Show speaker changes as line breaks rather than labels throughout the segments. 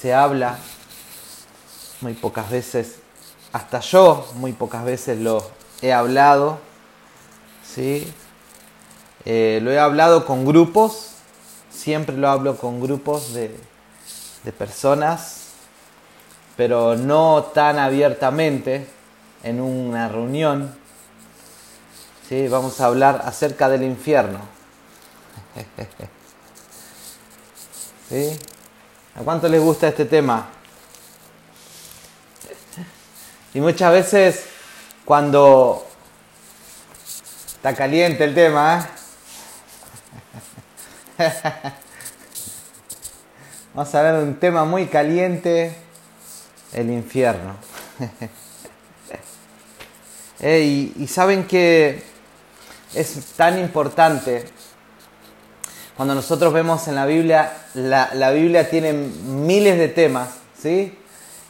se habla, muy pocas veces, hasta yo muy pocas veces lo he hablado, ¿sí? Eh, lo he hablado con grupos, siempre lo hablo con grupos de, de personas, pero no tan abiertamente en una reunión. ¿sí? Vamos a hablar acerca del infierno. ¿Sí? ¿A cuánto les gusta este tema? Y muchas veces cuando está caliente el tema, ¿eh? vamos a ver un tema muy caliente, el infierno. y, y saben que es tan importante cuando nosotros vemos en la Biblia, la, Biblia tiene miles de temas, ¿sí?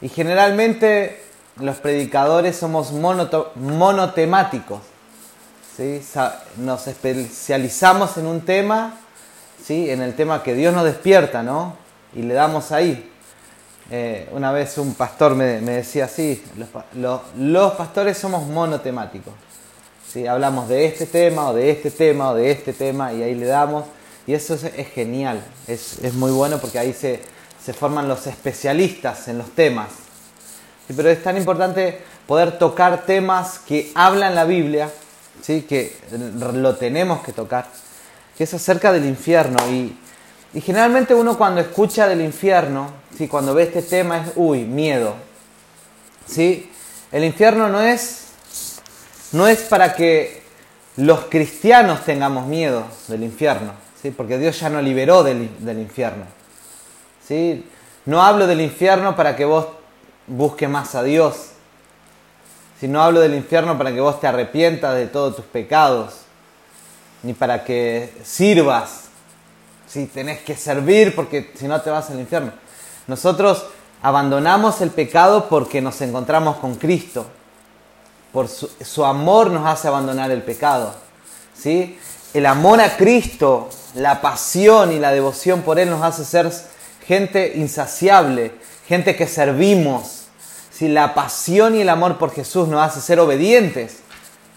Y generalmente los predicadores somos monotemáticos, ¿sí? Nos especializamos en un tema, ¿sí? En el tema que Dios nos despierta, ¿no? Y le damos ahí. Eh, una vez un pastor me, me decía así, los, los, los, pastores somos monotemáticos. ¿sí? Hablamos de este tema o de este tema o de este tema y ahí le damos. Y eso es, genial, es, es, muy bueno porque ahí se, se, forman los especialistas en los temas. Pero es tan importante poder tocar temas que hablan la Biblia, ¿sí? que lo tenemos que tocar, que es acerca del infierno. Y, y generalmente uno cuando escucha del infierno, ¿sí? cuando ve este tema es, uy, miedo. ¿sí? El infierno no es, no es para que los cristianos tengamos miedo del infierno. ¿Sí? porque Dios ya nos liberó del, del, infierno. ¿sí? No hablo del infierno para que vos busques más a Dios, sino hablo del infierno para que vos te arrepientas de todos tus pecados, ni para que sirvas, ¿sí? tenés que servir porque si no te vas al infierno. Nosotros abandonamos el pecado porque nos encontramos con Cristo, por su, su amor nos hace abandonar el pecado. ¿sí? El amor a Cristo la pasión y la devoción por Él nos hace ser gente insaciable, gente que servimos. Si la pasión y el amor por Jesús nos hace ser obedientes,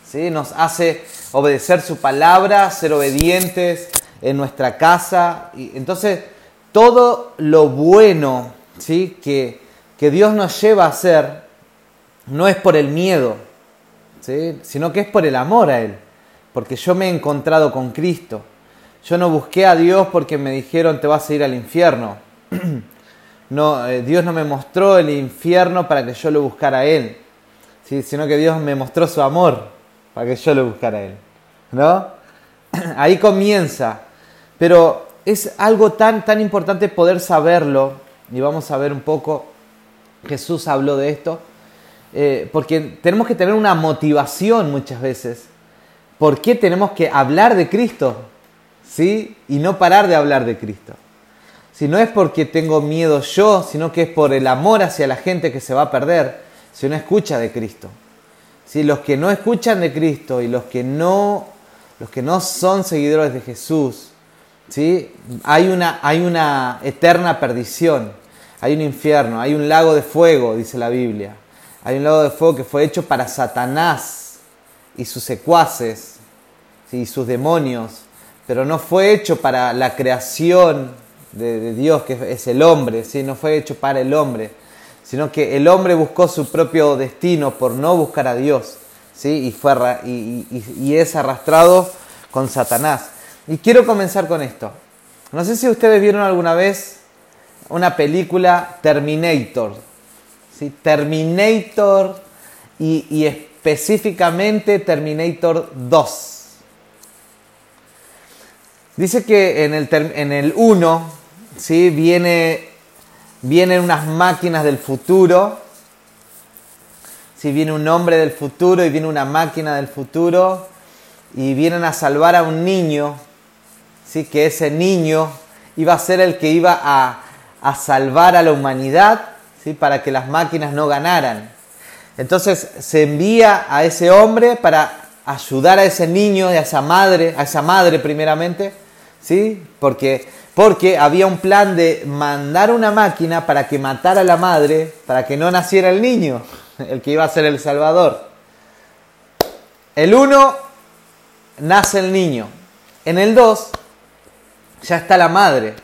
¿sí? nos hace obedecer su palabra, ser obedientes en nuestra casa. Y entonces, todo lo bueno ¿sí? que, que Dios nos lleva a hacer no es por el miedo, ¿sí? sino que es por el amor a Él. Porque yo me he encontrado con Cristo. Yo no busqué a Dios porque me dijeron te vas a ir al infierno. No, eh, Dios no me mostró el infierno para que yo lo buscara a Él, sino que Dios me mostró su amor para que yo lo buscara a Él. ¿No? Ahí comienza. Pero es algo tan, tan importante poder saberlo, y vamos a ver un poco, Jesús habló de esto, eh, porque tenemos que tener una motivación muchas veces. ¿Por qué tenemos que hablar de Cristo? ¿Sí? Y no parar de hablar de Cristo. Si no es porque tengo miedo yo, sino que es por el amor hacia la gente que se va a perder si no escucha de Cristo. Si los que no escuchan de Cristo y los que no, los que no son seguidores de Jesús, ¿sí? hay, una, hay una eterna perdición, hay un infierno, hay un lago de fuego, dice la Biblia. Hay un lago de fuego que fue hecho para Satanás y sus secuaces ¿sí? y sus demonios pero no fue hecho para la creación de, Dios, que es el hombre, ¿sí? no fue hecho para el hombre, sino que el hombre buscó su propio destino por no buscar a Dios, ¿sí? y, fue, y es arrastrado con Satanás. Y quiero comenzar con esto. No sé si ustedes vieron alguna vez una película Terminator. ¿sí? Terminator y, y, específicamente Terminator 2. Dice que en el, en el 1 ¿sí? viene, vienen unas máquinas del futuro. ¿sí? Viene un hombre del futuro y viene una máquina del futuro y vienen a salvar a un niño. ¿sí? Que ese niño iba a ser el que iba a, a salvar a la humanidad ¿sí? para que las máquinas no ganaran. Entonces se envía a ese hombre para ayudar a ese niño y a esa madre, a esa madre primeramente, ¿sí? Porque porque había un plan de mandar una máquina para que matara a la madre, para que no naciera el niño, el que iba a ser el Salvador. El 1 nace el niño. En el 2 ya está la madre.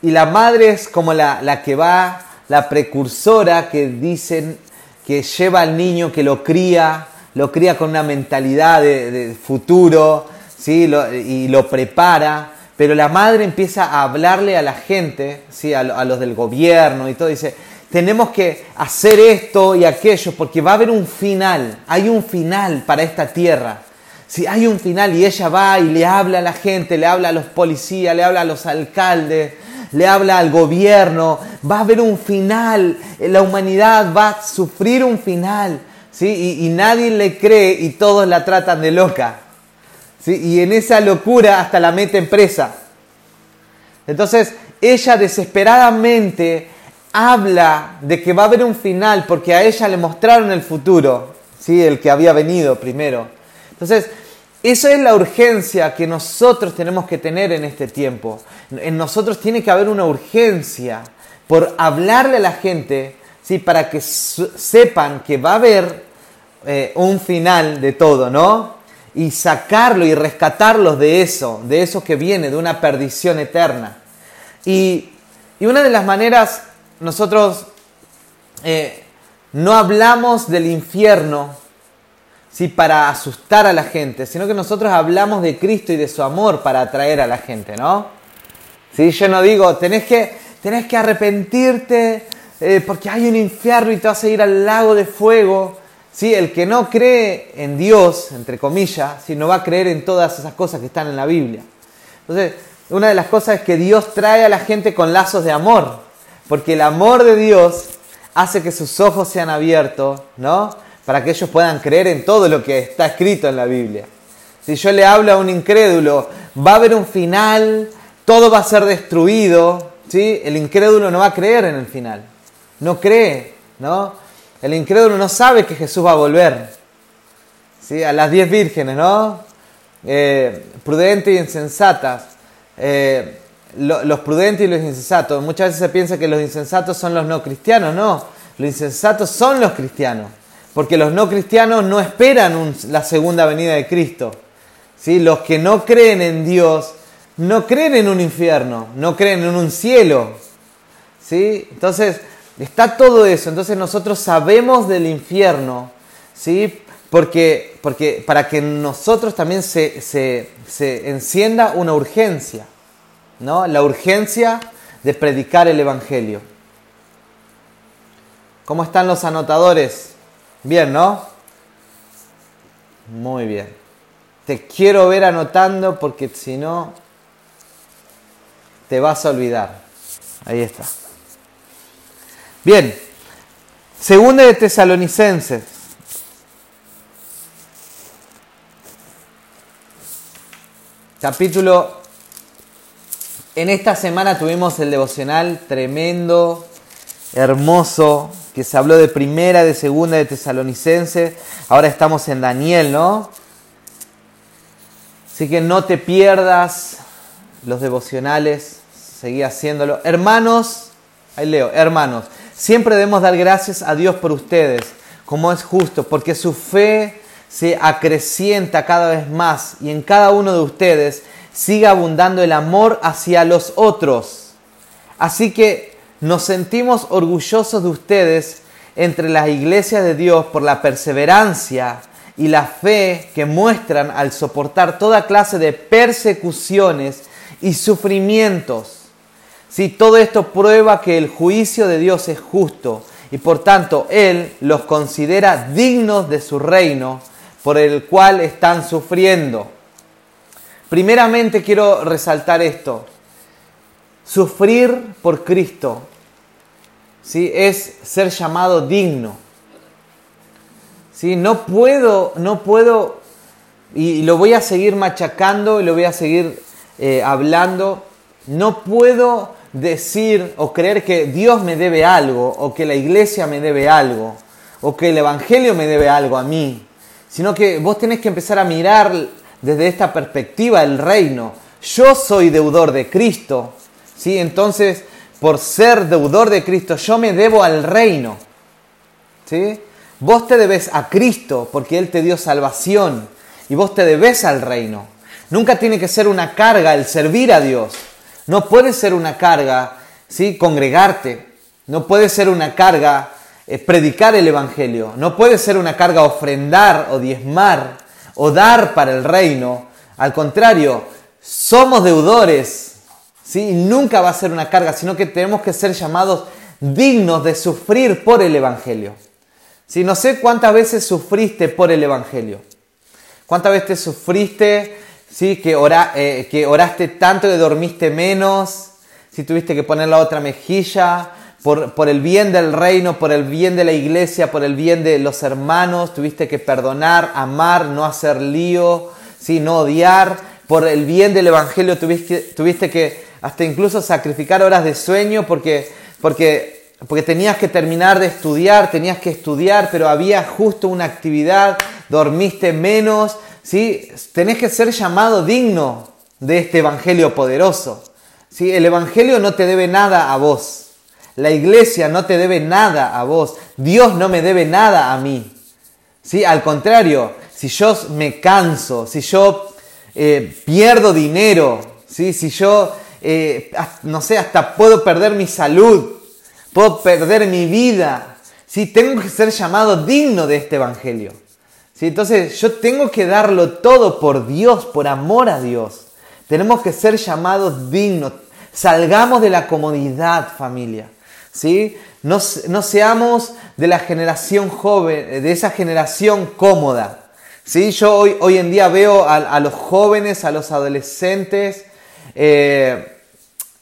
Y la madre es como la, la que va, la precursora que dicen que lleva al niño, que lo cría, lo cría con una mentalidad de, futuro, ¿sí? y lo prepara. Pero la madre empieza a hablarle a la gente, ¿sí? a, los del gobierno y todo, dice, tenemos que hacer esto y aquello porque va a haber un final, hay un final para esta tierra. Si hay un final y ella va y le habla a la gente, le habla a los policías, le habla a los alcaldes, le habla al gobierno, va a haber un final, la humanidad va a sufrir un final, ¿sí? y, nadie le cree y todos la tratan de loca. Y en esa locura hasta la meten presa. Entonces, ella desesperadamente habla de que va a haber un final porque a ella le mostraron el futuro, ¿sí? el que había venido primero. Entonces, esa es la urgencia que nosotros tenemos que tener en este tiempo. En nosotros tiene que haber una urgencia por hablarle a la gente, ¿sí? para que sepan que va a haber eh, un final de todo, ¿no? Y sacarlo y rescatarlos de eso, de eso que viene, de una perdición eterna. Y, una de las maneras, nosotros eh, no hablamos del infierno ¿sí? para asustar a la gente, sino que nosotros hablamos de Cristo y de su amor para atraer a la gente, ¿no? ¿Sí? Yo no digo, tenés que, tenés que arrepentirte eh, porque hay un infierno y te vas a ir al lago de fuego. ¿Sí? El que no cree en Dios, entre comillas, ¿sí? no va a creer en todas esas cosas que están en la Biblia. Entonces, una de las cosas es que Dios trae a la gente con lazos de amor, porque el amor de Dios hace que sus ojos sean abiertos, ¿no? para que ellos puedan creer en todo lo que está escrito en la Biblia. Si yo le hablo a un incrédulo, va a haber un final, todo va a ser destruido, ¿sí? el incrédulo no va a creer en el final, no cree, ¿no? El incrédulo no sabe que Jesús va a volver. ¿sí? A las diez vírgenes, ¿no? Eh, prudentes y insensatas. Eh, los prudentes y los insensatos. Muchas veces se piensa que los insensatos son los no cristianos. No, los insensatos son los cristianos. Porque los no cristianos no esperan la segunda venida de Cristo. ¿sí? Los que no creen en Dios no creen en un infierno, no creen en un cielo. ¿sí? Entonces, está todo eso. Entonces nosotros sabemos del infierno, ¿sí? porque, porque para que nosotros también se, se encienda una urgencia, ¿no? la urgencia de predicar el Evangelio. ¿Cómo están los anotadores? Bien, ¿no? Muy bien. Te quiero ver anotando porque si no, te vas a olvidar. Ahí está. Bien. Segunda de Tesalonicenses. Capítulo. En esta semana tuvimos el devocional tremendo, hermoso, que se habló de primera, de segunda, de tesalonicense. Ahora estamos en Daniel, ¿no? Así que no te pierdas los devocionales, seguí haciéndolo. Hermanos, ahí leo, hermanos, siempre debemos dar gracias a Dios por ustedes, como es justo, porque su fe se acrecienta cada vez más y en cada uno de ustedes sigue abundando el amor hacia los otros. Así que nos sentimos orgullosos de ustedes entre las iglesias de Dios por la perseverancia y la fe que muestran al soportar toda clase de persecuciones y sufrimientos. Si todo esto prueba que el juicio de Dios es justo y por tanto Él los considera dignos de su reino por el cual están sufriendo. Primeramente quiero resaltar esto. Sufrir por Cristo ¿sí? es ser llamado digno. ¿sí? No puedo, no puedo, y lo voy a seguir machacando y lo voy a seguir eh, hablando, no puedo decir o creer que Dios me debe algo, o que la iglesia me debe algo, o que el Evangelio me debe algo a mí, sino que vos tenés que empezar a mirar desde esta perspectiva el reino yo soy deudor de Cristo, ¿sí? Entonces, por ser deudor de Cristo, yo me debo al reino, ¿sí? Vos te debes a Cristo porque Él te dio salvación y vos te debes al reino. Nunca tiene que ser una carga el servir a Dios. No puede ser una carga, ¿sí? Congregarte. No puede ser una carga eh, predicar el Evangelio. No puede ser una carga ofrendar o diezmar o dar para el reino. Al contrario, somos deudores. ¿sí? nunca va a ser una carga, sino que tenemos que ser llamados dignos de sufrir por el Evangelio. Si no sé cuántas veces sufriste por el Evangelio. ¿Cuántas veces sufriste ¿sí? que, eh, que oraste tanto que dormiste menos? Si tuviste que poner la otra mejilla por, por, el bien del reino, por el bien de la iglesia, por el bien de los hermanos, tuviste que perdonar, amar, no hacer lío, ¿sí? no odiar, por el bien del Evangelio tuviste, tuviste que hasta incluso sacrificar horas de sueño porque, porque, porque tenías que terminar de estudiar, tenías que estudiar, pero había justo una actividad, dormiste menos, ¿sí? tenés que ser llamado digno de este Evangelio poderoso. ¿sí? El Evangelio no te debe nada a vos. La iglesia no te debe nada a vos. Dios no me debe nada a mí. ¿Sí? Al contrario, si yo me canso, si yo eh, pierdo dinero, ¿sí? si yo, eh, no sé, hasta puedo perder mi salud, puedo perder mi vida, ¿sí? tengo que ser llamado digno de este Evangelio. ¿sí? Entonces yo tengo que darlo todo por Dios, por amor a Dios. Tenemos que ser llamados dignos. Salgamos de la comodidad, familia. ¿sí? No, no, seamos de la generación joven, de esa generación cómoda. ¿sí? Yo hoy, hoy en día veo a, los jóvenes, a los adolescentes, eh,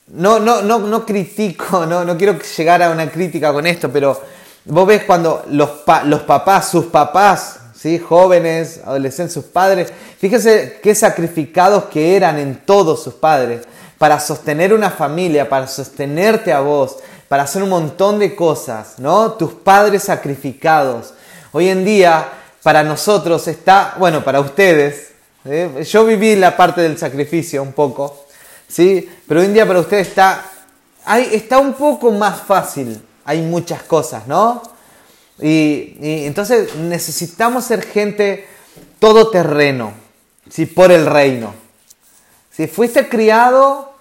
no, no, no, no critico, no, no quiero llegar a una crítica con esto, pero vos ves cuando los, los papás, sus papás, ¿sí? jóvenes, adolescentes, sus padres, fíjese qué sacrificados que eran en todos sus padres para sostener una familia, para sostenerte a vos, para hacer un montón de cosas, ¿no? Tus padres sacrificados. Hoy en día, para nosotros está, bueno, para ustedes, ¿eh? yo viví la parte del sacrificio un poco, ¿sí? Pero hoy en día para ustedes está, hay, está un poco más fácil, hay muchas cosas, ¿no? Y, entonces necesitamos ser gente todoterreno, ¿sí? Por el reino. Si fuiste criado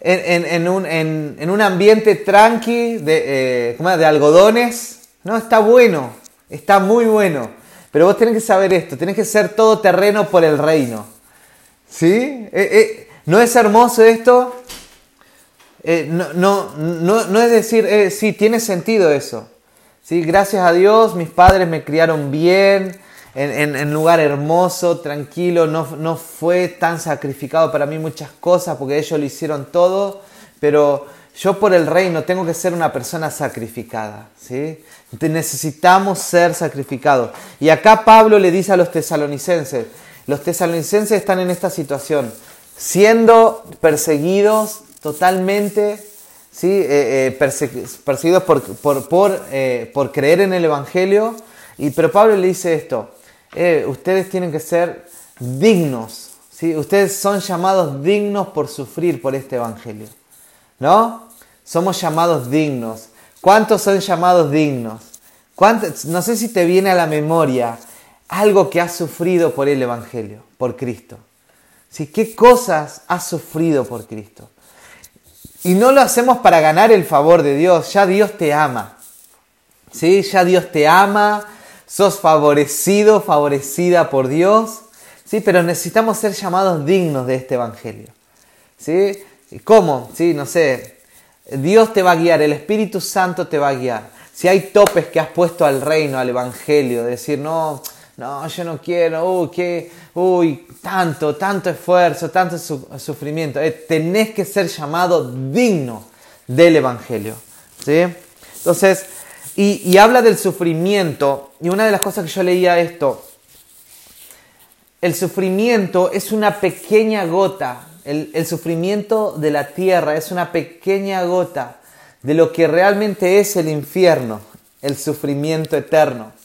en, un, ambiente tranqui de, eh, de algodones, no, está bueno, está muy bueno. Pero vos tenés que saber esto, tenés que ser todo terreno por el reino. ¿Sí? Eh, eh, ¿No es hermoso esto? no, no, no, es decir, sí, tiene sentido eso. ¿Sí? Gracias a Dios, mis padres me criaron bien, en, en, lugar hermoso, tranquilo, no, no, fue tan sacrificado para mí muchas cosas porque ellos lo hicieron todo, pero yo por el reino tengo que ser una persona sacrificada, ¿sí? Necesitamos ser sacrificados. Y acá Pablo le dice a los tesalonicenses, los tesalonicenses están en esta situación, siendo perseguidos totalmente, ¿sí? Eh, eh, perseguidos por, por, por, eh, por creer en el Evangelio, y, pero Pablo le dice esto, ustedes tienen que ser dignos, ¿sí? Ustedes son llamados dignos por sufrir por este evangelio, ¿no? Somos llamados dignos. ¿Cuántos son llamados dignos? No sé si te viene a la memoria algo que has sufrido por el evangelio, por Cristo. ¿Sí? ¿Qué cosas has sufrido por Cristo? Y no lo hacemos para ganar el favor de Dios, ya Dios te ama. ¿Sí? Ya Dios te ama, sos favorecido, favorecida por Dios, ¿sí? pero necesitamos ser llamados dignos de este Evangelio. ¿sí? ¿Cómo? ¿Sí? No sé, Dios te va a guiar, el Espíritu Santo te va a guiar. Si hay topes que has puesto al reino, al Evangelio, de decir, no, no, yo no quiero, uy, qué, uy, tanto, tanto esfuerzo, tanto sufrimiento. Eh, tenés que ser llamado digno del Evangelio. ¿sí? Entonces, y, habla del sufrimiento, y una de las cosas que yo leía esto, el sufrimiento es una pequeña gota, el, sufrimiento de la tierra es una pequeña gota de lo que realmente es el infierno, el sufrimiento eterno.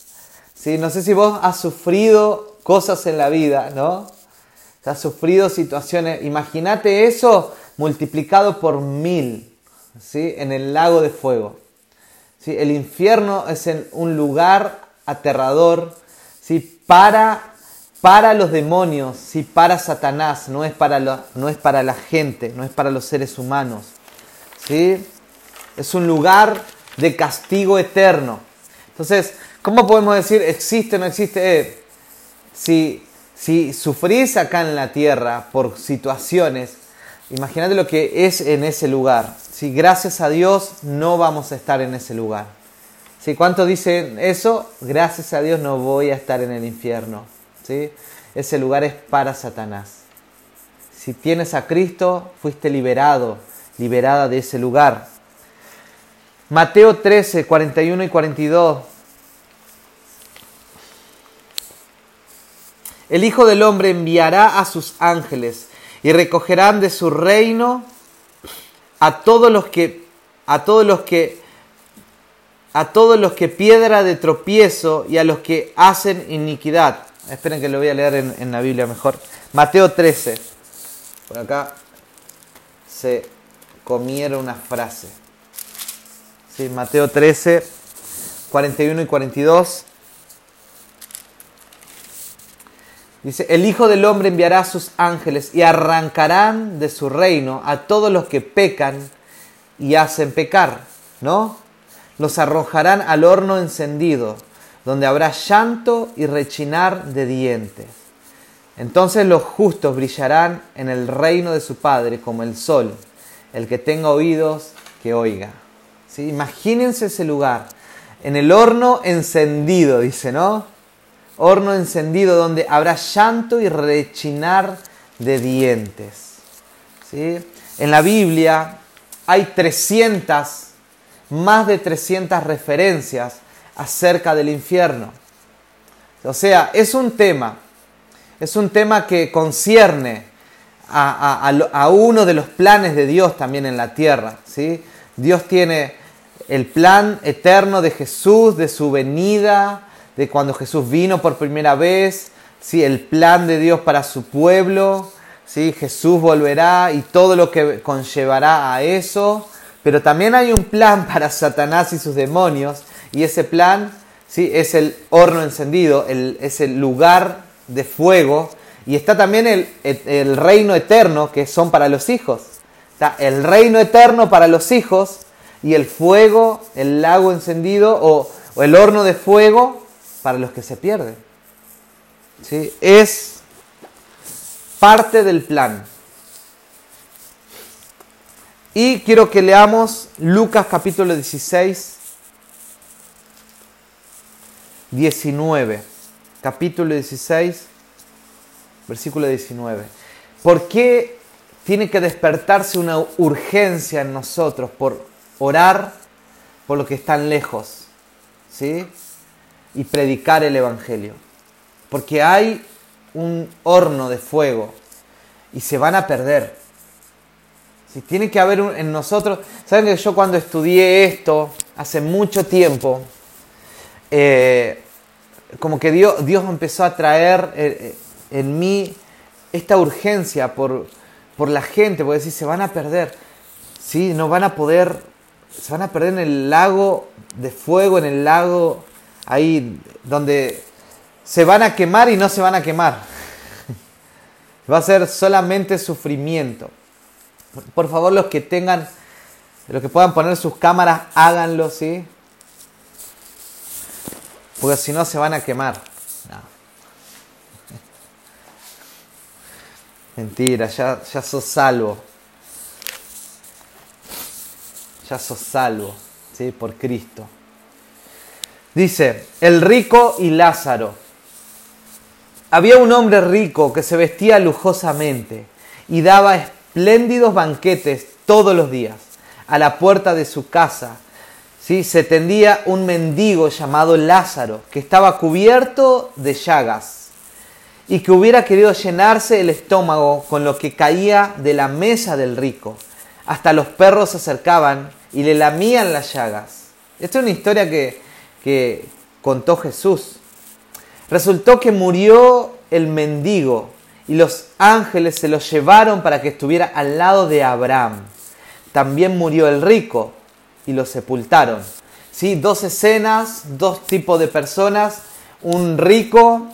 ¿Sí? No sé si vos has sufrido cosas en la vida, ¿no? ha sufrido situaciones, imagínate eso multiplicado por mil, ¿sí? En el lago de fuego. ¿sí? El infierno es un lugar aterrador, ¿sí? Para, para los demonios, ¿sí? Para Satanás, no es para, no es para la gente, no es para los seres humanos, ¿sí? Es un lugar de castigo eterno. Entonces, ¿cómo podemos decir existe o no existe? Eh, si si sufrís acá en la tierra por situaciones, imagínate lo que es en ese lugar. Si gracias a Dios no vamos a estar en ese lugar. Si ¿Cuántos dicen eso? Gracias a Dios no voy a estar en el infierno. ¿sí? Ese lugar es para Satanás. Si tienes a Cristo, fuiste liberado, liberada de ese lugar. Mateo 13, 41 y 42 El Hijo del Hombre enviará a sus ángeles y recogerán de su reino a todos los que a todos los que a todos los que piedra de tropiezo y a los que hacen iniquidad. Esperen que lo voy a leer en, en la Biblia mejor. Mateo 13. Por acá se comieron una frase. Sí, Mateo 13, 41 y 42. Dice, el Hijo del Hombre enviará a sus ángeles y arrancarán de su reino a todos los que pecan y hacen pecar, ¿no? Los arrojarán al horno encendido, donde habrá llanto y rechinar de dientes. Entonces los justos brillarán en el reino de su Padre como el sol. El que tenga oídos, que oiga. ¿Sí? Imagínense ese lugar, en el horno encendido, dice, ¿no? Horno encendido donde habrá llanto y rechinar de dientes. ¿Sí? En la Biblia hay 300, más de 300 referencias acerca del infierno. O sea, es un tema, es un tema que concierne a, a, uno de los planes de Dios también en la tierra. ¿sí? Dios tiene el plan eterno de Jesús, de su venida, de cuando Jesús vino por primera vez, ¿sí? el plan de Dios para su pueblo, ¿sí? Jesús volverá y todo lo que conllevará a eso, pero también hay un plan para Satanás y sus demonios, y ese plan ¿sí? es el horno encendido, el, es el lugar de fuego, y está también el, el, reino eterno que son para los hijos. Está el reino eterno para los hijos y el fuego, el lago encendido o, o el horno de fuego para los que se pierden. ¿Sí? Es parte del plan. Y quiero que leamos Lucas capítulo 16, 19. Capítulo 16, versículo 19. ¿Por qué tiene que despertarse una urgencia en nosotros por orar por los que están lejos? ¿Sí? Y predicar el Evangelio. Porque hay un horno de fuego y se van a perder. Si tiene que haber en nosotros, saben que yo cuando estudié esto hace mucho tiempo, eh, como que Dios, Dios empezó a traer eh, eh, en mí esta urgencia por, por la gente, porque decir, se van a perder, ¿sí? no van a poder, se van a perder en el lago de fuego, en el lago ahí donde se van a quemar y no se van a quemar. Va a ser solamente sufrimiento. Por favor, los que tengan, los que puedan poner sus cámaras, háganlo, ¿sí? Porque si no se van a quemar. Mentira, ya, ya sos salvo. Ya sos salvo, ¿sí? Por Cristo. Dice, el rico y Lázaro. Había un hombre rico que se vestía lujosamente y daba espléndidos banquetes todos los días. A la puerta de su casa ¿sí? se tendía un mendigo llamado Lázaro, que estaba cubierto de llagas y que hubiera querido llenarse el estómago con lo que caía de la mesa del rico. Hasta los perros se acercaban y le lamían las llagas. Esta es una historia que que contó Jesús. Resultó que murió el mendigo y los ángeles se lo llevaron para que estuviera al lado de Abraham. También murió el rico y lo sepultaron. ¿Sí? Dos escenas, dos tipos de personas, un rico,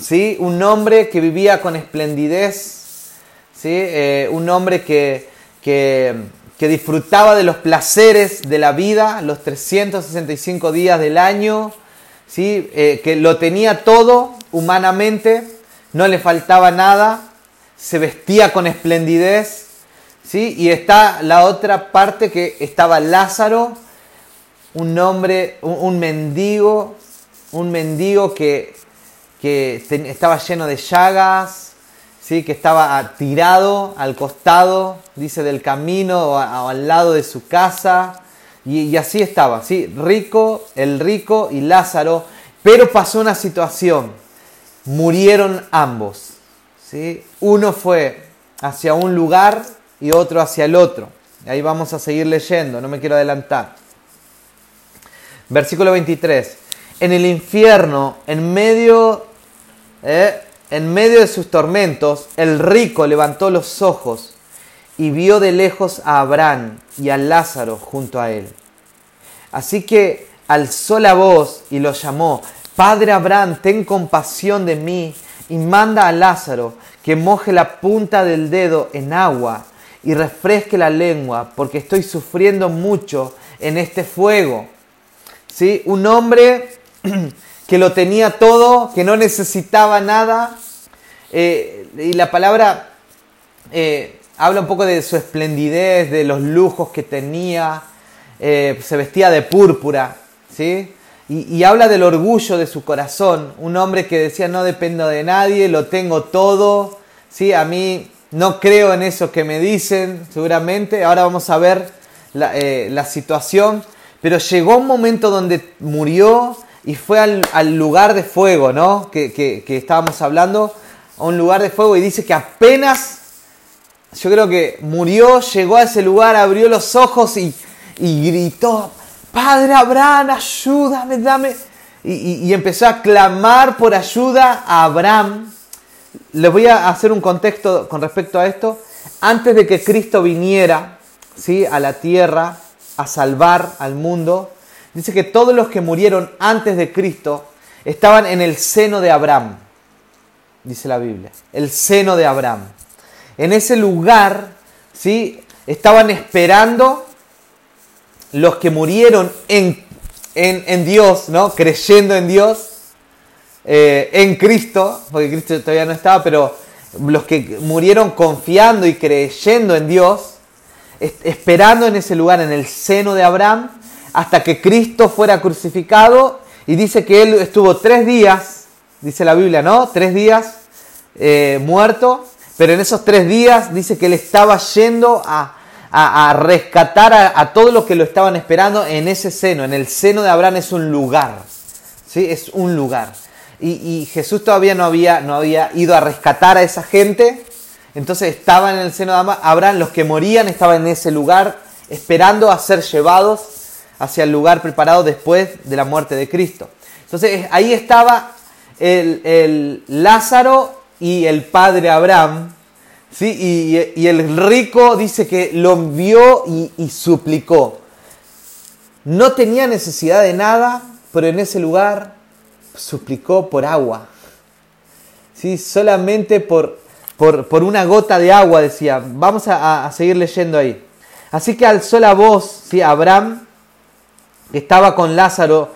¿sí? un hombre que vivía con esplendidez, ¿sí? Eh, un hombre que, que, que disfrutaba de los placeres de la vida los 365 días del año, ¿sí? Eh, que lo tenía todo humanamente, no le faltaba nada, se vestía con esplendidez, ¿sí? y está la otra parte que estaba Lázaro, un hombre, un, mendigo, un mendigo que, que estaba lleno de llagas, ¿sí? que estaba tirado al costado, dice, del camino o, al lado de su casa. Y, así estaba, ¿sí? rico, el rico y Lázaro. Pero pasó una situación, murieron ambos. ¿sí? Uno fue hacia un lugar y otro hacia el otro. Ahí vamos a seguir leyendo, no me quiero adelantar. Versículo 23. En el infierno, en medio, eh, en medio de sus tormentos, el rico levantó los ojos y vio de lejos a Abraham y a Lázaro junto a él. Así que alzó la voz y lo llamó, Padre Abraham, ten compasión de mí y manda a Lázaro que moje la punta del dedo en agua y refresque la lengua, porque estoy sufriendo mucho en este fuego. ¿Sí? Un hombre que lo tenía todo, que no necesitaba nada, eh, y la palabra eh, habla un poco de su esplendidez, de los lujos que tenía, eh, se vestía de púrpura, ¿sí? Y, habla del orgullo de su corazón, un hombre que decía no dependo de nadie, lo tengo todo, ¿sí? A mí no creo en eso que me dicen, seguramente, ahora vamos a ver la, la situación, pero llegó un momento donde murió y fue al, lugar de fuego, ¿no? Que, que estábamos hablando, a un lugar de fuego y dice que apenas, yo creo que murió, llegó a ese lugar, abrió los ojos y, gritó, Padre Abraham, ayúdame, dame. Y, empezó a clamar por ayuda a Abraham. Les voy a hacer un contexto con respecto a esto. Antes de que Cristo viniera ¿sí? a la tierra a salvar al mundo, dice que todos los que murieron antes de Cristo estaban en el seno de Abraham dice la Biblia, el seno de Abraham. En ese lugar, ¿sí? Estaban esperando los que murieron en, en, Dios, ¿no? Creyendo en Dios, eh, en Cristo, porque Cristo todavía no estaba, pero los que murieron confiando y creyendo en Dios, esperando en ese lugar, en el seno de Abraham, hasta que Cristo fuera crucificado, y dice que él estuvo tres días dice la Biblia, ¿no? Tres días eh, muerto, pero en esos tres días dice que él estaba yendo a, rescatar a, todos los que lo estaban esperando en ese seno. En el seno de Abraham es un lugar, ¿sí? Es un lugar. Y, Jesús todavía no había, no había ido a rescatar a esa gente, entonces estaban en el seno de Abraham, los que morían estaban en ese lugar esperando a ser llevados hacia el lugar preparado después de la muerte de Cristo. Entonces ahí estaba el, Lázaro y el padre Abraham, ¿sí? y, el rico dice que lo vio y, suplicó. No tenía necesidad de nada, pero en ese lugar suplicó por agua. ¿Sí? Solamente por, por, una gota de agua, decía. Vamos a, seguir leyendo ahí. Así que alzó la voz, ¿sí? Abraham, estaba con Lázaro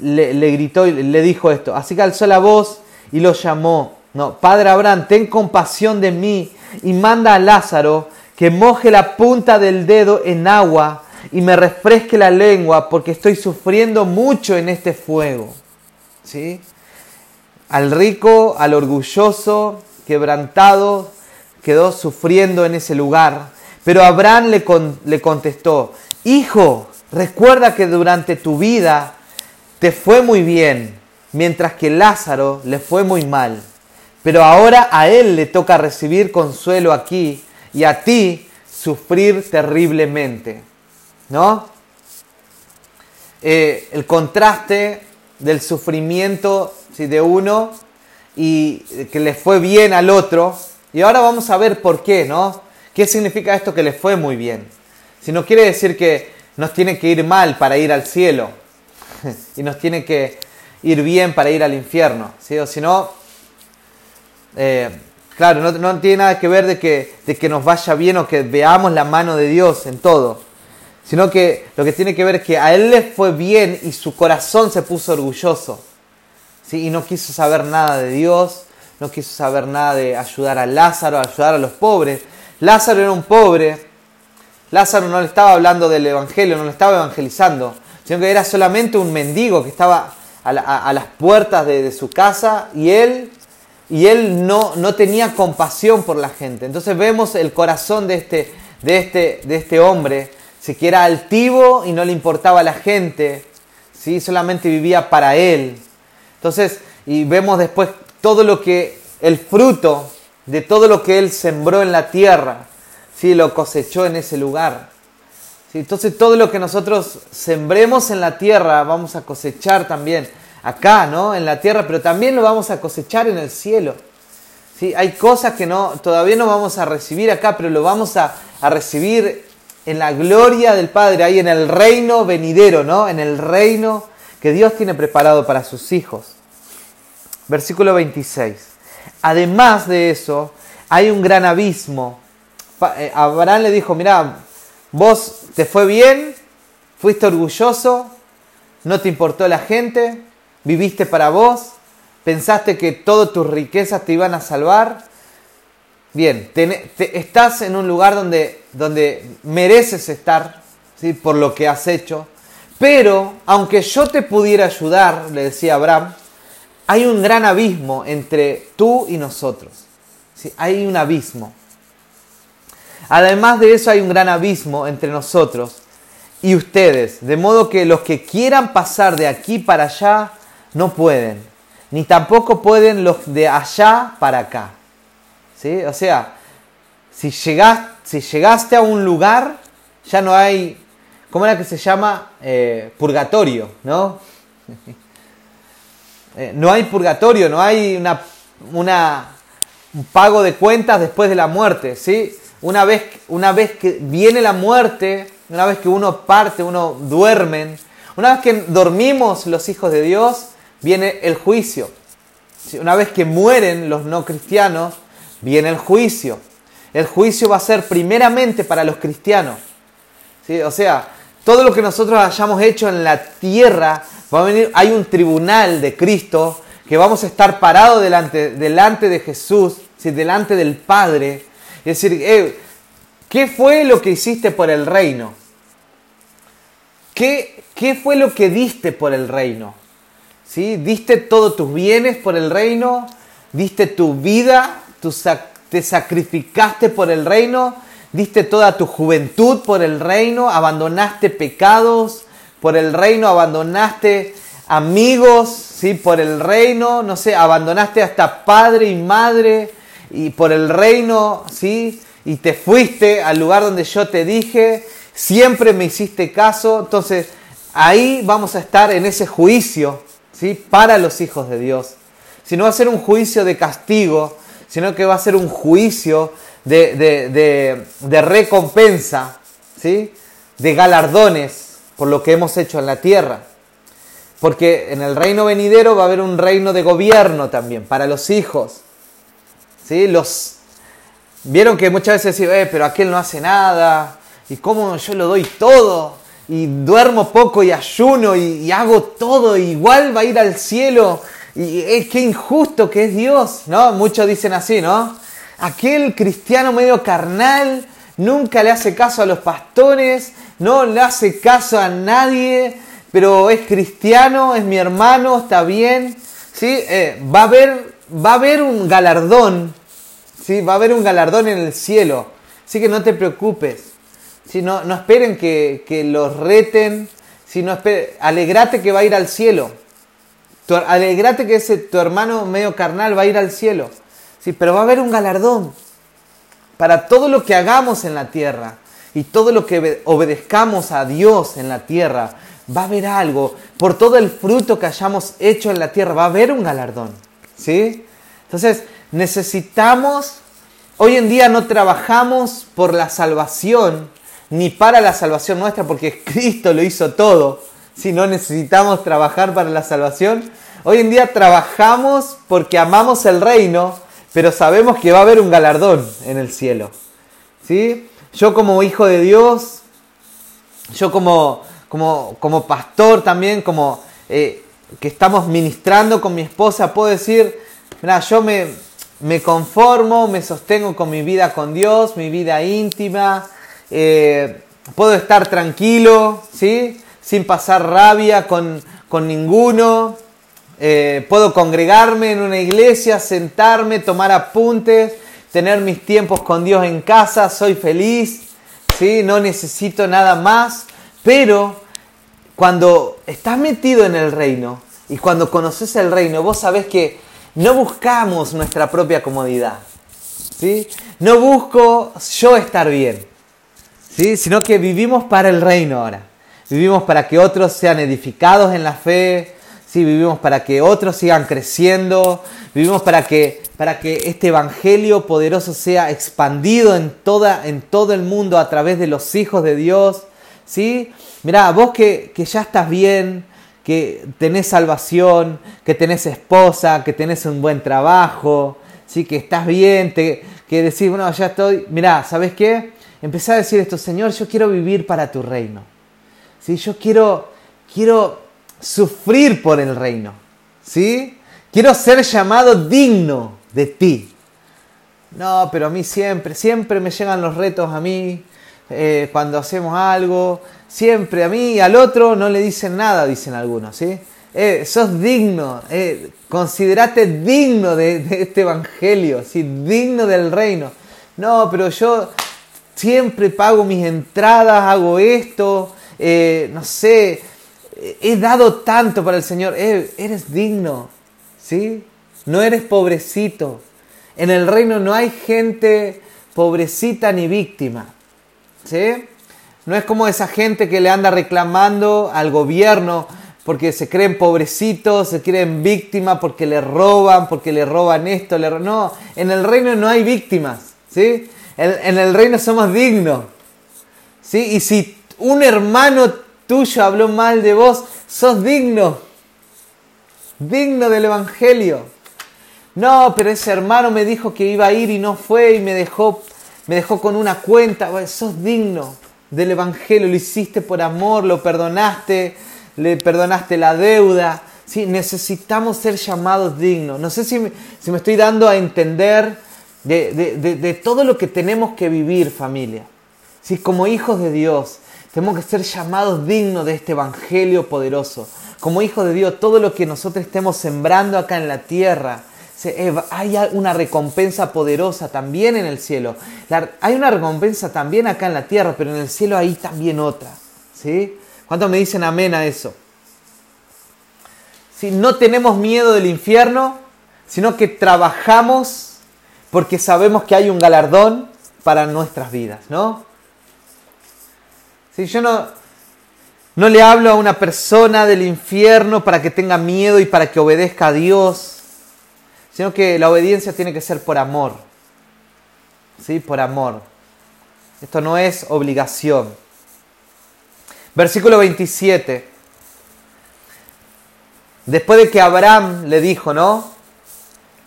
le, gritó y le dijo esto. Así que alzó la voz y lo llamó. No, Padre Abraham, ten compasión de mí y manda a Lázaro que moje la punta del dedo en agua y me refresque la lengua porque estoy sufriendo mucho en este fuego. ¿Sí? Al rico, al orgulloso, quebrantado, quedó sufriendo en ese lugar. Pero Abraham le, le contestó, Hijo, recuerda que durante tu vida te fue muy bien, mientras que Lázaro le fue muy mal. Pero ahora a él le toca recibir consuelo aquí y a ti sufrir terriblemente. ¿No? Eh, el contraste del sufrimiento de uno y que le fue bien al otro. Y ahora vamos a ver por qué, ¿no? ¿Qué significa esto que le fue muy bien? Si no quiere decir que nos tiene que ir mal para ir al cielo y nos tiene que ir bien para ir al infierno. O si no, eh, claro, no, no, tiene nada que ver de que, de que nos vaya bien o que veamos la mano de Dios en todo, sino que lo que tiene que ver es que a él le fue bien y su corazón se puso orgulloso, ¿sí? Y no quiso saber nada de Dios, no quiso saber nada de ayudar a Lázaro, ayudar a los pobres. Lázaro era un pobre, Lázaro no le estaba hablando del Evangelio, no le estaba evangelizando, sino que era solamente un mendigo que estaba a, las puertas de, su casa y él, y él no, no tenía compasión por la gente. Entonces vemos el corazón de este, de este, de este hombre, si que era altivo y no le importaba a la gente, ¿sí? solamente vivía para él. Entonces, y vemos después todo lo que, el fruto de todo lo que él sembró en la tierra, ¿sí? lo cosechó en ese lugar. Entonces todo lo que nosotros sembremos en la tierra vamos a cosechar también acá, ¿no? En la tierra, pero también lo vamos a cosechar en el cielo. ¿Sí? Hay cosas que no, todavía no vamos a recibir acá, pero lo vamos a, a recibir en la gloria del Padre, ahí en el reino venidero, ¿no? En el reino que Dios tiene preparado para sus hijos. Versículo 26. Además de eso, hay un gran abismo. Eh, Abraham le dijo, mira, Vos te fue bien, fuiste orgulloso, no te importó la gente, viviste para vos, pensaste que todas tus riquezas te iban a salvar. Bien, estás en un lugar donde, donde mereces estar, ¿sí? por lo que has hecho. Pero, aunque yo te pudiera ayudar, le decía Abraham, hay un gran abismo entre tú y nosotros. ¿sí? Hay un abismo. Además de eso hay un gran abismo entre nosotros y ustedes, de modo que los que quieran pasar de aquí para allá no pueden, ni tampoco pueden los de allá para acá. ¿Sí? O sea, si, si llegaste a un lugar, ya no hay, ¿cómo era que se llama? Eh, purgatorio, ¿no? Eh, no hay purgatorio, no hay una, una, un pago de cuentas después de la muerte, ¿sí? Una vez, una vez que viene la muerte, una vez que uno parte, uno duerme, una vez que dormimos los hijos de Dios, viene el juicio. Una vez que mueren los no cristianos, viene el juicio. El juicio va a ser primeramente para los cristianos. ¿Sí? O sea, todo lo que nosotros hayamos hecho en la tierra, va a venir, hay un tribunal de Cristo que vamos a estar parados delante, delante de Jesús, ¿sí? delante del Padre, es decir, eh, ¿qué fue lo que hiciste por el reino? ¿Qué, ¿Qué, fue lo que diste por el reino? ¿Sí? ¿Diste todos tus bienes por el reino? ¿Diste tu vida? ¿Te sacrificaste por el reino? ¿Diste toda tu juventud por el reino? ¿Abandonaste pecados por el reino? ¿Abandonaste amigos ¿sí? por el reino? No sé, ¿abandonaste hasta padre y madre? Y por el reino, ¿sí? Y te fuiste al lugar donde yo te dije, siempre me hiciste caso. Entonces, ahí vamos a estar en ese juicio, ¿sí? Para los hijos de Dios. Si no va a ser un juicio de castigo, sino que va a ser un juicio de, de, de recompensa, ¿sí? De galardones por lo que hemos hecho en la tierra. Porque en el reino venidero va a haber un reino de gobierno también para los hijos. ¿Sí? Los, Vieron que muchas veces decían, eh, pero aquel no hace nada, y cómo yo lo doy todo, y duermo poco y ayuno y, hago todo, igual va a ir al cielo, y es que injusto que es Dios, ¿no? Muchos dicen así, ¿no? Aquel cristiano medio carnal nunca le hace caso a los pastores, no le hace caso a nadie, pero es cristiano, es mi hermano, está bien, ¿sí? Eh, va, a haber, va a haber un galardón Va a haber un galardón en el cielo. Así que no te preocupes. Si no, no esperen que, los reten. Si no alegrate que va a ir al cielo. alegrate que ese tu hermano medio carnal va a ir al cielo. Sí, pero va a haber un galardón para todo lo que hagamos en la tierra y todo lo que obedezcamos a Dios en la tierra. Va a haber algo. Por todo el fruto que hayamos hecho en la tierra, va a haber un galardón. ¿Sí? Entonces, necesitamos, hoy en día no trabajamos por la salvación, ni para la salvación nuestra, porque Cristo lo hizo todo. Si no necesitamos trabajar para la salvación, hoy en día trabajamos porque amamos el reino, pero sabemos que va a haber un galardón en el cielo. ¿Sí? Yo como hijo de Dios, yo como, como, como pastor también, como eh, que estamos ministrando con mi esposa, puedo decir, mira, yo me, me conformo, me sostengo con mi vida con Dios, mi vida íntima, eh, puedo estar tranquilo, ¿sí? sin pasar rabia con, ninguno, eh, puedo congregarme en una iglesia, sentarme, tomar apuntes, tener mis tiempos con Dios en casa, soy feliz, ¿sí? no necesito nada más, pero cuando estás metido en el reino y cuando conoces el reino, vos sabés que no buscamos nuestra propia comodidad. ¿sí? No busco yo estar bien, ¿sí? sino que vivimos para el reino ahora. Vivimos para que otros sean edificados en la fe, ¿sí? vivimos para que otros sigan creciendo, vivimos para que, para que este evangelio poderoso sea expandido en, toda, en todo el mundo a través de los hijos de Dios. ¿sí? Mirá, vos que, que ya estás bien, que tenés salvación, que tenés esposa, que tenés un buen trabajo, ¿sí? que estás bien, te, que decís, bueno, ya estoy, mirá, ¿sabes qué? Empecé a decir esto, Señor, yo quiero vivir para tu reino. ¿Sí? Yo quiero, quiero sufrir por el reino. ¿Sí? Quiero ser llamado digno de ti. No, pero a mí siempre, siempre me llegan los retos a mí eh, cuando hacemos algo siempre a mí y al otro no le dicen nada, dicen algunos, ¿sí? Eh, sos digno, eh, considerate digno de, este evangelio, ¿sí? digno del reino. No, pero yo siempre pago mis entradas, hago esto, eh, no sé, he dado tanto para el Señor, eres digno, ¿sí? No eres pobrecito. En el reino no hay gente pobrecita ni víctima, ¿sí? No es como esa gente que le anda reclamando al gobierno porque se creen pobrecitos, se creen víctimas porque le roban, porque le roban esto. Le No, en el reino no hay víctimas. ¿sí? En, el reino somos dignos. ¿sí? Y si un hermano tuyo habló mal de vos, sos digno. Digno del Evangelio. No, pero ese hermano me dijo que iba a ir y no fue y me dejó, me dejó con una cuenta. sos digno del Evangelio, lo hiciste por amor, lo perdonaste, le perdonaste la deuda. Sí, necesitamos ser llamados dignos. No sé si me, si me estoy dando a entender de, todo lo que tenemos que vivir, familia. Sí, como hijos de Dios, tenemos que ser llamados dignos de este Evangelio poderoso. Como hijos de Dios, todo lo que nosotros estemos sembrando acá en la tierra, hay una recompensa poderosa también en el cielo. hay una recompensa también acá en la tierra, pero en el cielo hay también otra. ¿sí? ¿Cuántos me dicen amén a eso? Si no tenemos miedo del infierno, sino que trabajamos porque sabemos que hay un galardón para nuestras vidas, ¿no? Si yo no, no le hablo a una persona del infierno para que tenga miedo y para que obedezca a Dios, sino que la obediencia tiene que ser por amor. ¿Sí? Por amor. Esto no es obligación. Versículo 27. Después de que Abraham le dijo, ¿no?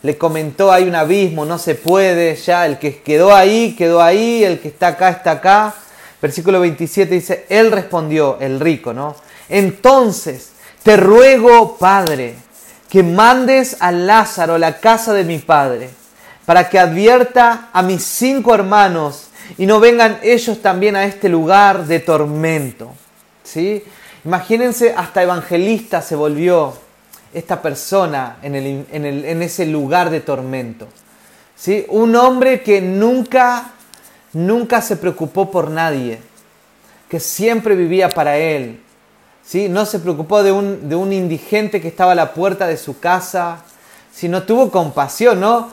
Le comentó, hay un abismo, no se puede, ya el que quedó ahí, quedó ahí, el que está acá, está acá. Versículo 27 dice, él respondió, el rico, ¿no? Entonces, te ruego, Padre, que mandes a Lázaro a la casa de mi padre, para que advierta a mis cinco hermanos y no vengan ellos también a este lugar de tormento. ¿Sí? Imagínense, hasta evangelista se volvió esta persona en, en, ese lugar de tormento. ¿Sí? Un hombre que nunca, nunca se preocupó por nadie, que siempre vivía para él, no se preocupó de un, de un indigente que estaba a la puerta de su casa, sino tuvo compasión, ¿no?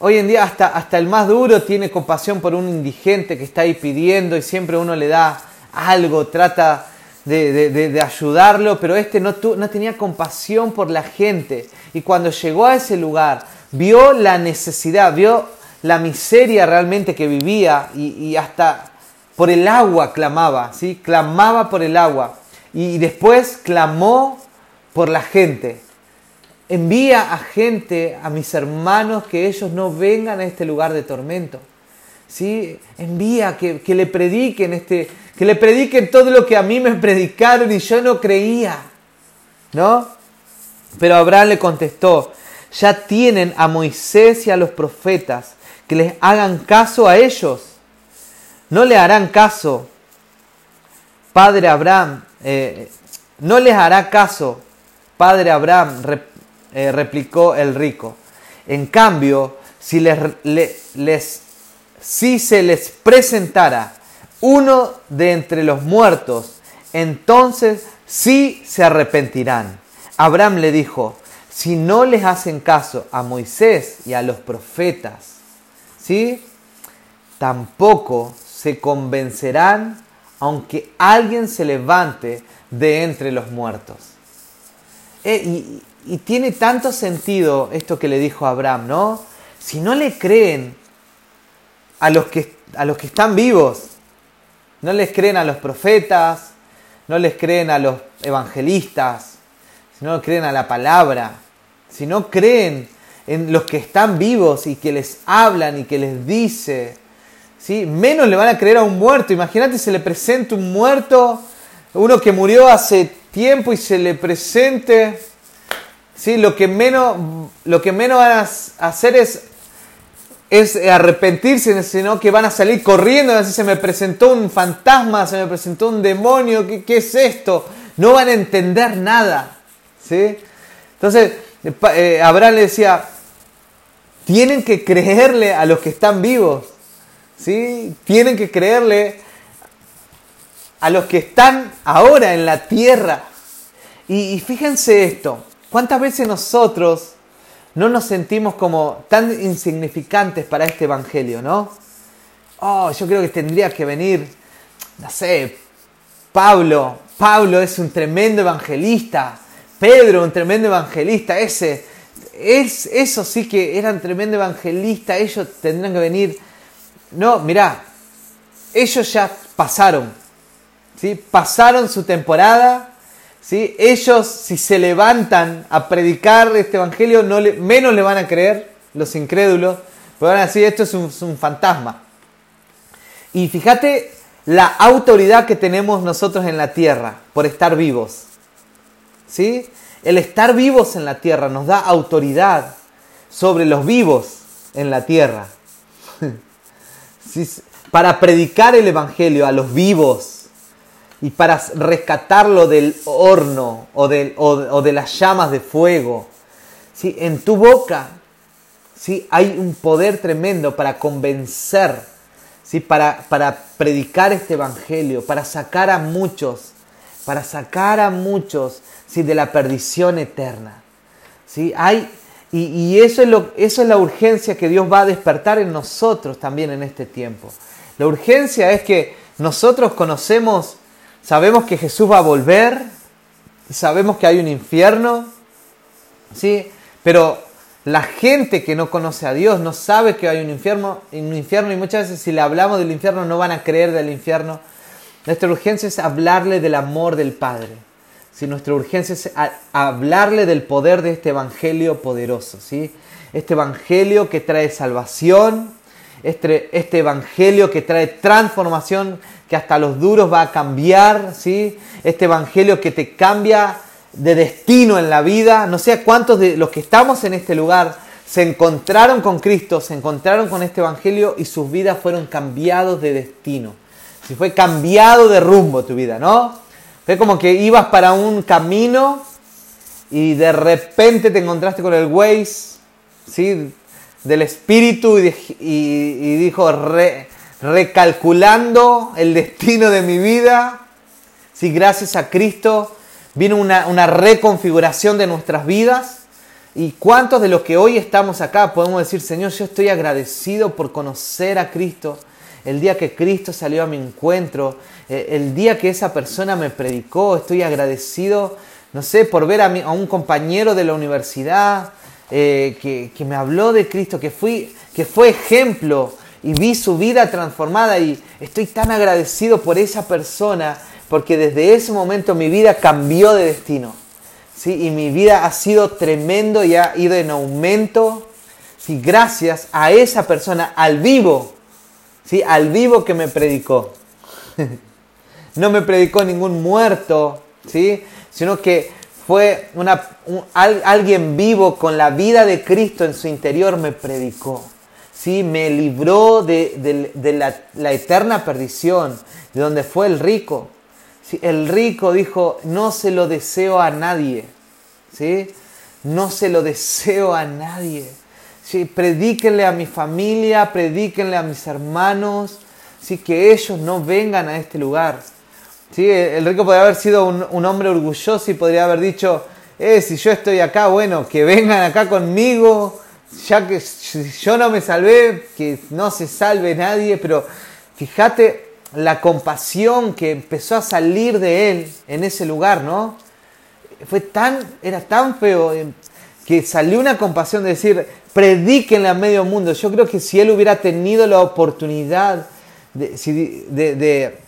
Hoy en día hasta, hasta el más duro tiene compasión por un indigente que está ahí pidiendo y siempre uno le da algo, trata de, ayudarlo, pero este no, no tenía compasión por la gente. Y cuando llegó a ese lugar, vio la necesidad, vio la miseria realmente que vivía y, hasta por el agua clamaba, ¿sí? Clamaba por el agua. Y después clamó por la gente. Envía a gente, a mis hermanos, que ellos no vengan a este lugar de tormento. ¿Sí? Envía que, que le prediquen este, que le prediquen todo lo que a mí me predicaron y yo no creía. ¿No? Pero Abraham le contestó, ya tienen a Moisés y a los profetas, que les hagan caso a ellos. No le harán caso, padre Abraham, eh, no les hará caso, padre Abraham, eh, replicó el rico. En cambio, si, les, si se les presentara uno de entre los muertos, entonces sí se arrepentirán. Abraham le dijo, si no les hacen caso a Moisés y a los profetas, ¿sí? Tampoco se convencerán aunque alguien se levante de entre los muertos. Eh, y, tiene tanto sentido esto que le dijo Abraham, ¿no? Si no le creen a los que, a los que están vivos, no les creen a los profetas, no les creen a los evangelistas, no creen a la palabra, si no creen en los que están vivos y que les hablan y que les dice, ¿sí? menos le van a creer a un muerto. Imagínate se le presenta un muerto, uno que murió hace tiempo y se le presente. ¿sí? Lo, que menos, lo que menos van a hacer es, es arrepentirse, sino que van a salir corriendo. Se me presentó un fantasma, se me presentó un demonio, ¿qué, es esto? No van a entender nada. ¿sí? Entonces, eh, Abraham le decía, tienen que creerle a los que están vivos, ¿sí? Tienen que creerle a los que están ahora en la tierra. Y, fíjense esto, ¿cuántas veces nosotros no nos sentimos como tan insignificantes para este evangelio, no? Oh, yo creo que tendría que venir, no sé, Pablo. Pablo es un tremendo evangelista. Pedro, un tremendo evangelista, ese, es, eso sí que eran tremendo evangelista, ellos tendrían que venir. No, mirá, ellos ya pasaron, ¿sí? pasaron su temporada, ¿sí? ellos si se levantan a predicar este evangelio, no menos le van a creer los incrédulos, porque van a decir, esto es un, es un fantasma. Y fíjate la autoridad que tenemos nosotros en la tierra por estar vivos. ¿sí? El estar vivos en la tierra nos da autoridad sobre los vivos en la tierra. Para predicar el Evangelio a los vivos y para rescatarlo del horno o de, o, de las llamas de fuego. ¿sí? En tu boca ¿sí? hay un poder tremendo para convencer, ¿sí? para, para predicar este Evangelio, para sacar a muchos, para sacar a muchos ¿sí? de la perdición eterna. ¿sí? Hay, y, eso, es lo, eso es la urgencia que Dios va a despertar en nosotros también en este tiempo. La urgencia es que nosotros conocemos, sabemos que Jesús va a volver, sabemos que hay un infierno, ¿sí? pero la gente que no conoce a Dios no sabe que hay un infierno, un infierno y muchas veces si le hablamos del infierno no van a creer del infierno. Nuestra urgencia es hablarle del amor del Padre si nuestra urgencia es hablarle del poder de este evangelio poderoso, ¿sí? Este evangelio que trae salvación, este, este evangelio que trae transformación, que hasta los duros va a cambiar, ¿sí? Este evangelio que te cambia de destino en la vida. No sé cuántos de los que estamos en este lugar se encontraron con Cristo, se encontraron con este evangelio y sus vidas fueron cambiados de destino. Si fue cambiado de rumbo tu vida, ¿no? Fue como que ibas para un camino y de repente te encontraste con el Waze, ¿sí? Del espíritu y, dijo, recalculando el destino de mi vida, ¿sí? Gracias a Cristo vino una, una reconfiguración de nuestras vidas. ¿Y cuántos de los que hoy estamos acá podemos decir, Señor, yo estoy agradecido por conocer a Cristo? El día que Cristo salió a mi encuentro el día que esa persona me predicó, estoy agradecido, no sé, por ver a, a un compañero de la universidad eh, que, que, me habló de Cristo, que, fui, que fue ejemplo y vi su vida transformada y estoy tan agradecido por esa persona porque desde ese momento mi vida cambió de destino. ¿sí? Y mi vida ha sido tremendo y ha ido en aumento ¿sí? gracias a esa persona, al vivo, ¿sí? al vivo que me predicó. no me predicó ningún muerto, ¿sí? sino que fue una, alguien vivo con la vida de Cristo en su interior me predicó. ¿sí? Me libró de, la, eterna perdición, de donde fue el rico. ¿sí? El rico dijo, no se lo deseo a nadie. ¿sí? No se lo deseo a nadie. ¿sí? Predíquenle a mi familia, predíquenle a mis hermanos, ¿sí? que ellos no vengan a este lugar. ¿Sí? El rico podría haber sido un, hombre orgulloso y podría haber dicho, eh, si yo estoy acá, bueno, que vengan acá conmigo, ya que yo no me salvé, que no se salve nadie, pero fíjate la compasión que empezó a salir de él en ese lugar, ¿no? Fue tan, era tan feo eh, que salió una compasión de decir, predíquenle a medio mundo. Yo creo que si él hubiera tenido la oportunidad de,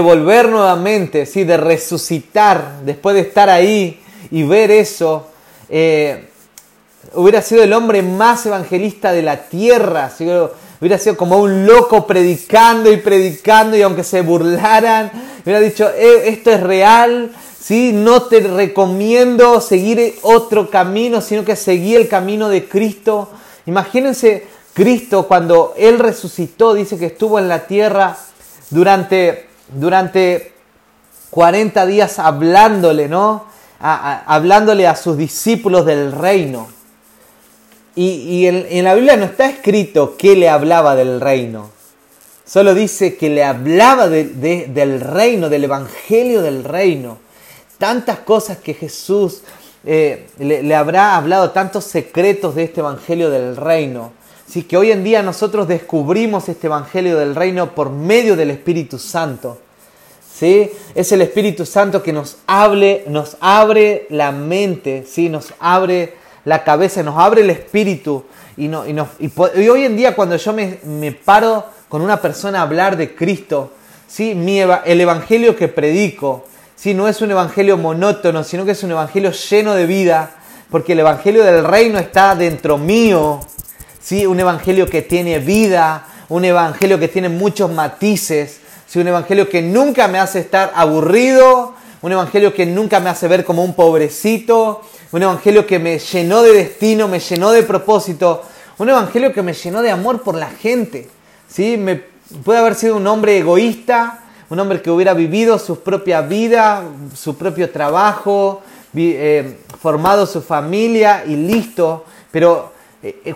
volver nuevamente, ¿sí? de resucitar después de estar ahí y ver eso, eh, hubiera sido el hombre más evangelista de la tierra, hubiera sido como un loco predicando y predicando y aunque se burlaran, hubiera dicho, eh, esto es real, ¿sí? no te recomiendo seguir otro camino, sino que seguir el camino de Cristo. Imagínense Cristo cuando Él resucitó, dice que estuvo en la tierra durante durante 40 días hablándole, ¿no? hablándole a sus discípulos del reino. Y, en, la Biblia no está escrito que le hablaba del reino. Solo dice que le hablaba del reino, del evangelio del reino. Tantas cosas que Jesús eh, le, habrá hablado, tantos secretos de este evangelio del reino. Así que hoy en día nosotros descubrimos este Evangelio del Reino por medio del Espíritu Santo. ¿sí? Es el Espíritu Santo que nos, hable, nos abre la mente, ¿sí? nos abre la cabeza, nos abre el espíritu. Y, no, y, y, hoy en día cuando yo me, me, paro con una persona a hablar de Cristo, ¿sí? Mi, el Evangelio que predico, ¿sí? no es un Evangelio monótono, sino que es un Evangelio lleno de vida, porque el Evangelio del reino está dentro mío, ¿sí? un evangelio que tiene vida, un evangelio que tiene muchos matices, ¿sí? un evangelio que nunca me hace estar aburrido, un evangelio que nunca me hace ver como un pobrecito, un evangelio que me llenó de destino, me llenó de propósito, un evangelio que me llenó de amor por la gente. ¿sí? Me, puede haber sido un hombre egoísta, un hombre que hubiera vivido su propia vida, su propio trabajo, eh, formado su familia y listo, pero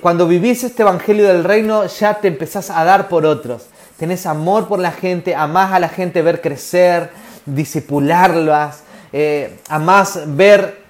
cuando vivís este evangelio del reino ya te empezás a dar por otros. Tenés amor por la gente, amás a la gente ver crecer, disipularlas, eh, amás ver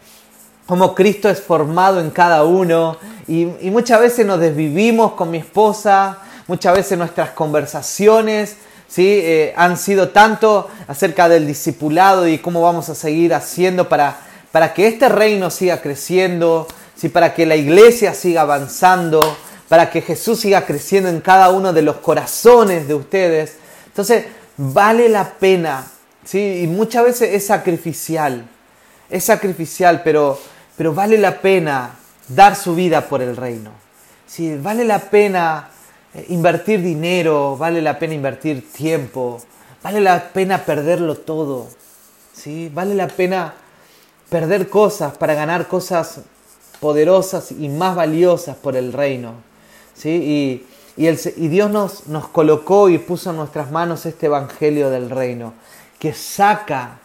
cómo Cristo es formado en cada uno. Y, muchas veces nos desvivimos con mi esposa, muchas veces nuestras conversaciones ¿sí? han sido tanto acerca del discipulado y cómo vamos a seguir haciendo para, para que este reino siga creciendo, para que la iglesia siga avanzando, para que Jesús siga creciendo en cada uno de los corazones de ustedes. Entonces, vale la pena, ¿sí? y muchas veces es sacrificial, es sacrificial, pero, pero vale la pena dar su vida por el reino. ¿sí? Vale la pena eh, invertir dinero, vale la pena invertir tiempo, vale la pena perderlo todo, ¿sí? vale la pena perder cosas para ganar cosas poderosas y más valiosas por el reino. ¿sí? Y, el, y Dios nos, nos, colocó y puso en nuestras manos este Evangelio del reino, que saca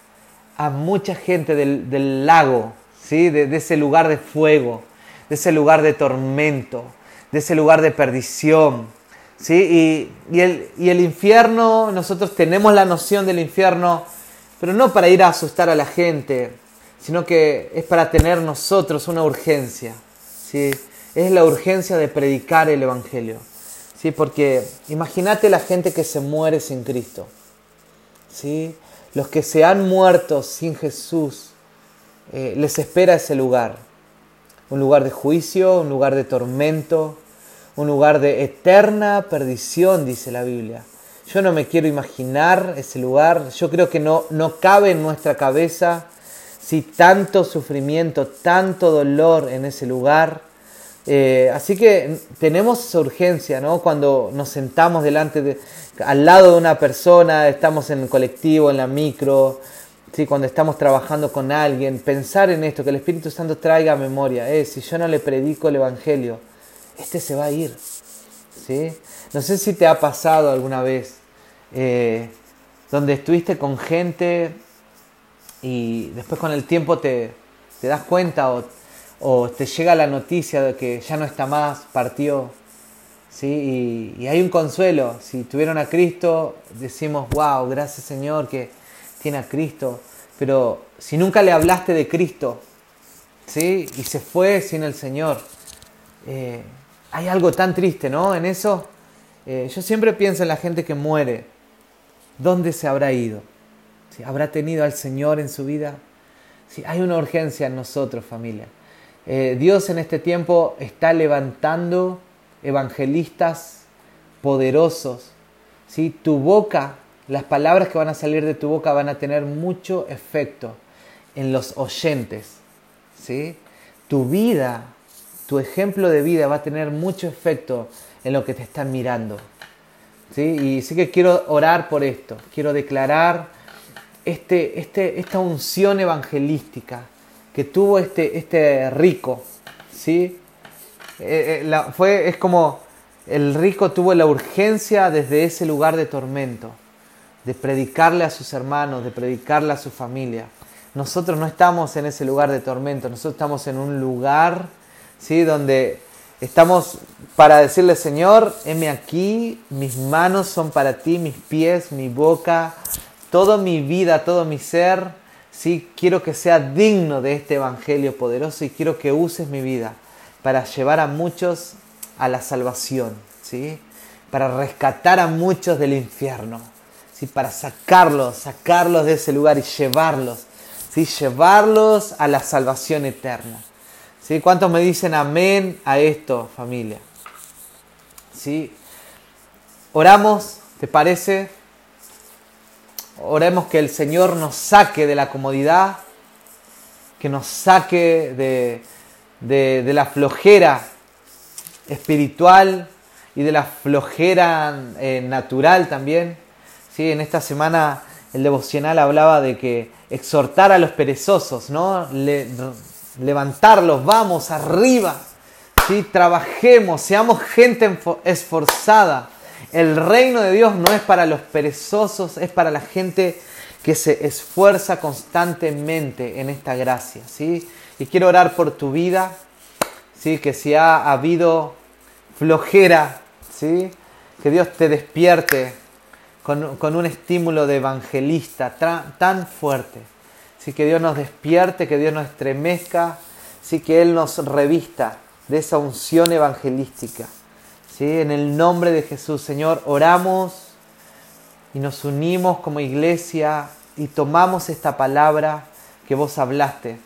a mucha gente del, lago, ¿sí? De, ese lugar de fuego, de ese lugar de tormento, de ese lugar de perdición. ¿sí? Y, y, el, y el infierno, nosotros tenemos la noción del infierno, pero no para ir a asustar a la gente, sino que es para tener nosotros una urgencia. ¿sí? Es la urgencia de predicar el Evangelio. ¿sí? Porque imagínate la gente que se muere sin Cristo. ¿sí? Los que se han muerto sin Jesús, eh, les espera ese lugar. Un lugar de juicio, un lugar de tormento, un lugar de eterna perdición, dice la Biblia. Yo no me quiero imaginar ese lugar, yo creo que no, no cabe en nuestra cabeza si tanto sufrimiento, tanto dolor en ese lugar. Eh, así que tenemos esa urgencia, ¿no? Cuando nos sentamos delante de, al lado de una persona, estamos en el colectivo, en la micro, ¿sí? cuando estamos trabajando con alguien, pensar en esto, que el Espíritu Santo traiga memoria. Eh, si yo no le predico el Evangelio, este se va a ir. ¿sí? No sé si te ha pasado alguna vez eh, donde estuviste con gente y después con el tiempo te, te das cuenta o, o, te llega la noticia de que ya no está más, partió. ¿sí? Y, hay un consuelo. Si tuvieron a Cristo, decimos, wow, gracias Señor que tiene a Cristo. Pero si nunca le hablaste de Cristo ¿sí? y se fue sin el Señor, eh, hay algo tan triste, ¿no? En eso, eh, yo siempre pienso en la gente que muere. ¿Dónde se habrá ido? ¿Sí? ¿Habrá tenido al Señor en su vida? ¿Sí? Hay una urgencia en nosotros, familia. Eh, Dios en este tiempo está levantando evangelistas poderosos. ¿sí? Tu boca, las palabras que van a salir de tu boca van a tener mucho efecto en los oyentes. ¿sí? Tu vida tu ejemplo de vida va a tener mucho efecto en lo que te están mirando. ¿sí? Y sí que quiero orar por esto, quiero declarar este, este, esta unción evangelística que tuvo este, este rico. ¿sí? Eh, eh, la, fue, es como el rico tuvo la urgencia desde ese lugar de tormento, de predicarle a sus hermanos, de predicarle a su familia. Nosotros no estamos en ese lugar de tormento, nosotros estamos en un lugar ¿sí? donde estamos para decirle, Señor, heme aquí, mis manos son para ti, mis pies, mi boca, toda mi vida, todo mi ser, ¿sí? quiero que sea digno de este Evangelio poderoso y quiero que uses mi vida para llevar a muchos a la salvación, ¿sí? para rescatar a muchos del infierno, ¿sí? para sacarlos, sacarlos de ese lugar y llevarlos, ¿sí? llevarlos a la salvación eterna. ¿Sí? ¿Cuántos me dicen amén a esto, familia? ¿Sí? Oramos, ¿te parece? Oremos que el Señor nos saque de la comodidad, que nos saque de, de, la flojera espiritual y de la flojera eh, natural también. ¿Sí? En esta semana el devocional hablaba de que exhortar a los perezosos, ¿no? Le, levantarlos, vamos arriba, ¿sí? trabajemos, seamos gente esforzada. El reino de Dios no es para los perezosos, es para la gente que se esfuerza constantemente en esta gracia. ¿sí? Y quiero orar por tu vida, ¿sí? que si ha habido flojera, ¿sí? que Dios te despierte con, con un estímulo de evangelista tan fuerte sí que Dios nos despierte, que Dios nos estremezca, sí que Él nos revista de esa unción evangelística. En el nombre de Jesús, Señor, oramos y nos unimos como iglesia y tomamos esta palabra que vos hablaste